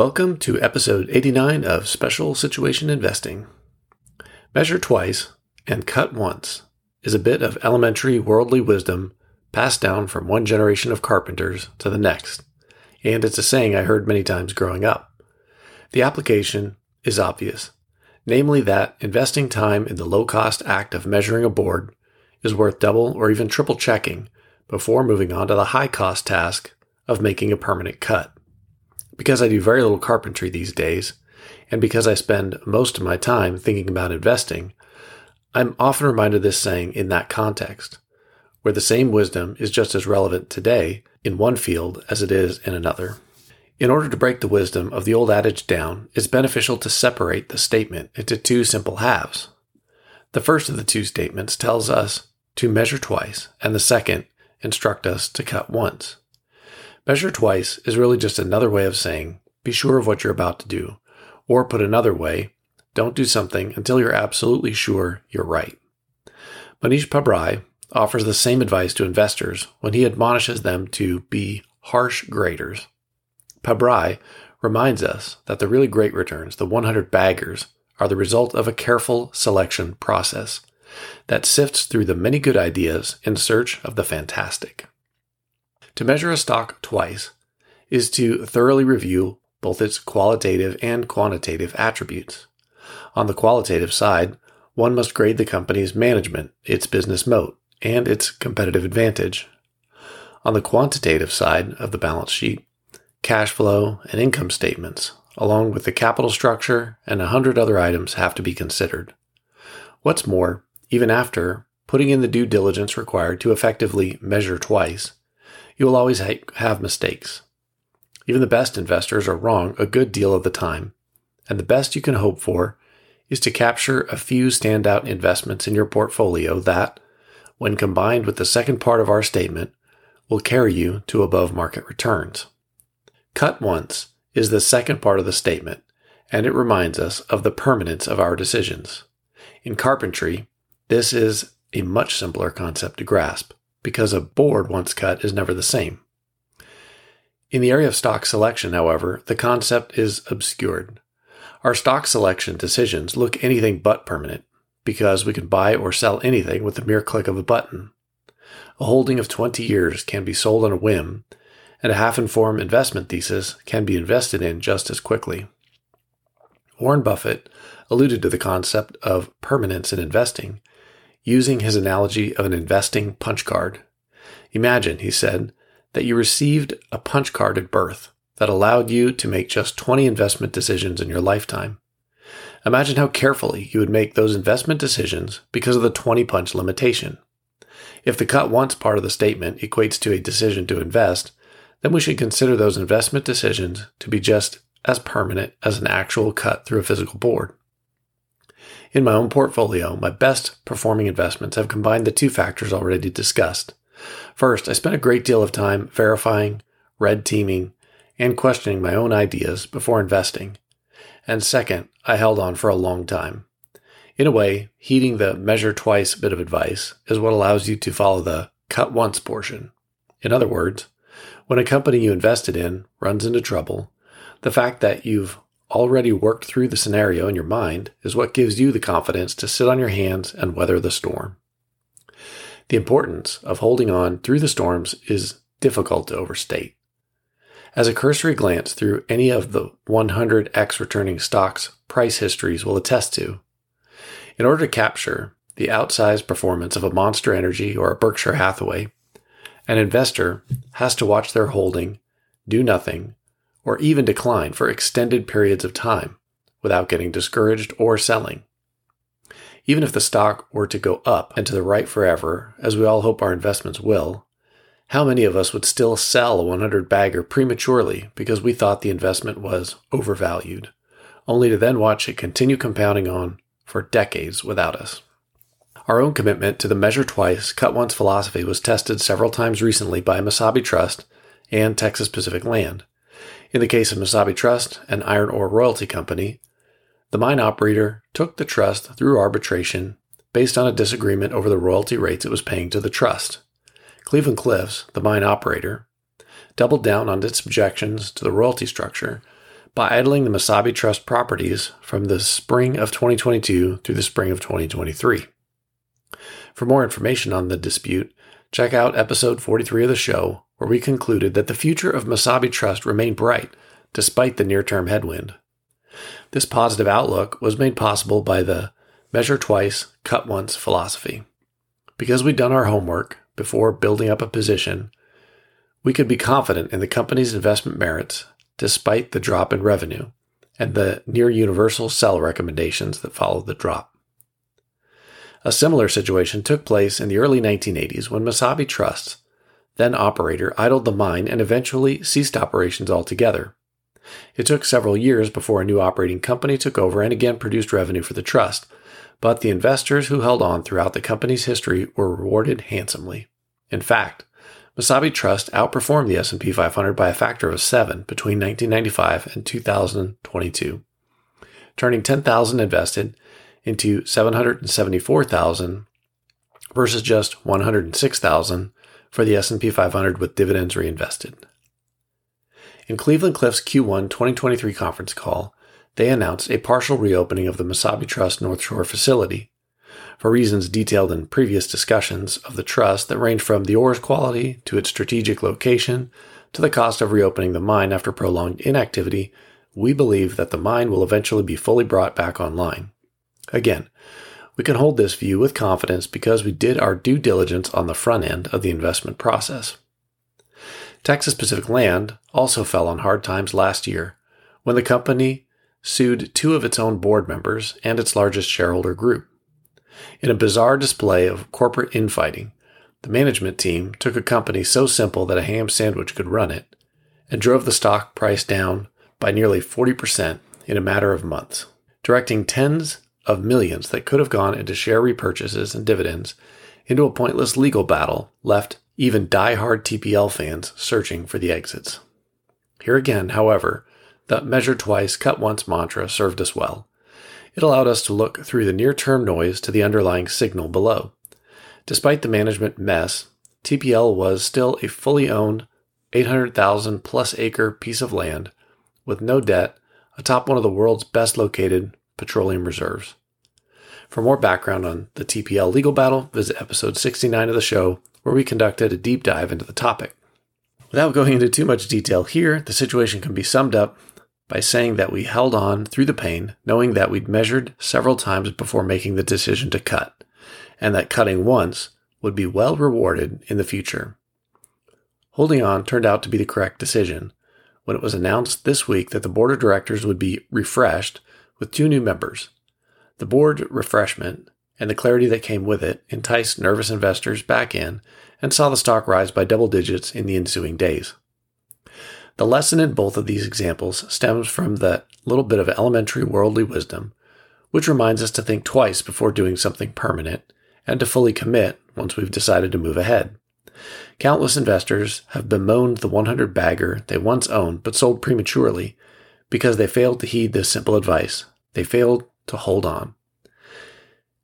Welcome to episode 89 of Special Situation Investing. Measure twice and cut once is a bit of elementary worldly wisdom passed down from one generation of carpenters to the next, and it's a saying I heard many times growing up. The application is obvious, namely that investing time in the low cost act of measuring a board is worth double or even triple checking before moving on to the high cost task of making a permanent cut. Because I do very little carpentry these days, and because I spend most of my time thinking about investing, I'm often reminded of this saying in that context, where the same wisdom is just as relevant today in one field as it is in another. In order to break the wisdom of the old adage down, it's beneficial to separate the statement into two simple halves. The first of the two statements tells us to measure twice, and the second instruct us to cut once. Measure twice is really just another way of saying be sure of what you're about to do, or put another way, don't do something until you're absolutely sure you're right. Mohnish Pabrai offers the same advice to investors when he admonishes them to be harsh graders. Pabrai reminds us that the really great returns, the 100 baggers, are the result of a careful selection process that sifts through the many good ideas in search of the fantastic. To measure a stock twice is to thoroughly review both its qualitative and quantitative attributes. On the qualitative side, one must grade the company's management, its business moat, and its competitive advantage. On the quantitative side of the balance sheet, cash flow and income statements, along with the capital structure and a hundred other items have to be considered. What's more, even after putting in the due diligence required to effectively measure twice, you will always ha- have mistakes. Even the best investors are wrong a good deal of the time, and the best you can hope for is to capture a few standout investments in your portfolio that, when combined with the second part of our statement, will carry you to above market returns. Cut once is the second part of the statement, and it reminds us of the permanence of our decisions. In carpentry, this is a much simpler concept to grasp because a board once cut is never the same. In the area of stock selection, however, the concept is obscured. Our stock selection decisions look anything but permanent because we can buy or sell anything with the mere click of a button. A holding of 20 years can be sold on a whim, and a half informed investment thesis can be invested in just as quickly. Warren Buffett alluded to the concept of permanence in investing using his analogy of an investing punch card. Imagine, he said, that you received a punch card at birth that allowed you to make just 20 investment decisions in your lifetime. Imagine how carefully you would make those investment decisions because of the 20 punch limitation. If the cut once part of the statement equates to a decision to invest, then we should consider those investment decisions to be just as permanent as an actual cut through a physical board. In my own portfolio, my best performing investments have combined the two factors already discussed. First, I spent a great deal of time verifying, red teaming, and questioning my own ideas before investing. And second, I held on for a long time. In a way, heeding the measure twice bit of advice is what allows you to follow the cut once portion. In other words, when a company you invested in runs into trouble, the fact that you've already worked through the scenario in your mind is what gives you the confidence to sit on your hands and weather the storm. The importance of holding on through the storms is difficult to overstate. As a cursory glance through any of the 100x returning stocks price histories will attest to, in order to capture the outsized performance of a Monster Energy or a Berkshire Hathaway, an investor has to watch their holding do nothing or even decline for extended periods of time without getting discouraged or selling. Even if the stock were to go up and to the right forever, as we all hope our investments will, how many of us would still sell a 100 bagger prematurely because we thought the investment was overvalued, only to then watch it continue compounding on for decades without us? Our own commitment to the measure twice, cut once philosophy was tested several times recently by Mesabi Trust and Texas Pacific Land. In the case of Mesabi Trust, an iron ore royalty company, the mine operator took the trust through arbitration based on a disagreement over the royalty rates it was paying to the trust. Cleveland Cliffs, the mine operator, doubled down on its objections to the royalty structure by idling the Mesabi Trust properties from the spring of 2022 through the spring of 2023. For more information on the dispute, check out episode 43 of the show, where we concluded that the future of Mesabi Trust remained bright despite the near term headwind. This positive outlook was made possible by the measure twice, cut once philosophy. Because we'd done our homework before building up a position, we could be confident in the company's investment merits despite the drop in revenue and the near universal sell recommendations that followed the drop. A similar situation took place in the early 1980s when Mesabi Trust, then operator, idled the mine and eventually ceased operations altogether. It took several years before a new operating company took over and again produced revenue for the trust, but the investors who held on throughout the company's history were rewarded handsomely. In fact, Mesabi Trust outperformed the S&P 500 by a factor of 7 between 1995 and 2022, turning 10,000 invested into 774,000 versus just 106,000 for the S&P 500 with dividends reinvested. In Cleveland Cliffs Q1 2023 conference call, they announced a partial reopening of the Mesabi Trust North Shore facility. For reasons detailed in previous discussions of the trust that range from the ore's quality to its strategic location to the cost of reopening the mine after prolonged inactivity, we believe that the mine will eventually be fully brought back online. Again, we can hold this view with confidence because we did our due diligence on the front end of the investment process. Texas Pacific Land also fell on hard times last year when the company sued two of its own board members and its largest shareholder group. In a bizarre display of corporate infighting, the management team took a company so simple that a ham sandwich could run it and drove the stock price down by nearly 40% in a matter of months, directing tens of millions that could have gone into share repurchases and dividends into a pointless legal battle left even die-hard TPL fans searching for the exits. Here again, however, the measure twice, cut once mantra served us well. It allowed us to look through the near term noise to the underlying signal below. Despite the management mess, TPL was still a fully owned 800,000 plus acre piece of land with no debt atop one of the world's best located petroleum reserves. For more background on the TPL legal battle, visit episode 69 of the show, where we conducted a deep dive into the topic. Without going into too much detail here, the situation can be summed up by saying that we held on through the pain, knowing that we'd measured several times before making the decision to cut, and that cutting once would be well rewarded in the future. Holding on turned out to be the correct decision when it was announced this week that the board of directors would be refreshed with two new members. The board refreshment and the clarity that came with it enticed nervous investors back in and saw the stock rise by double digits in the ensuing days. The lesson in both of these examples stems from that little bit of elementary worldly wisdom, which reminds us to think twice before doing something permanent and to fully commit once we've decided to move ahead. Countless investors have bemoaned the 100 bagger they once owned but sold prematurely because they failed to heed this simple advice. They failed to hold on.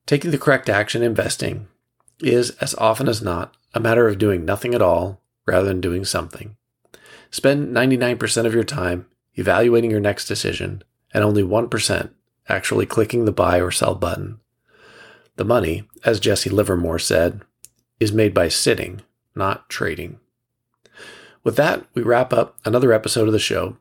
Taking the correct action investing is, as often as not, a matter of doing nothing at all rather than doing something. Spend 99% of your time evaluating your next decision and only 1% actually clicking the buy or sell button. The money, as Jesse Livermore said, is made by sitting, not trading. With that, we wrap up another episode of the show.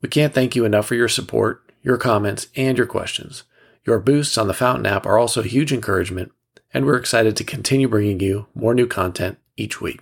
We can't thank you enough for your support, your comments, and your questions. Your boosts on the Fountain app are also a huge encouragement, and we're excited to continue bringing you more new content each week.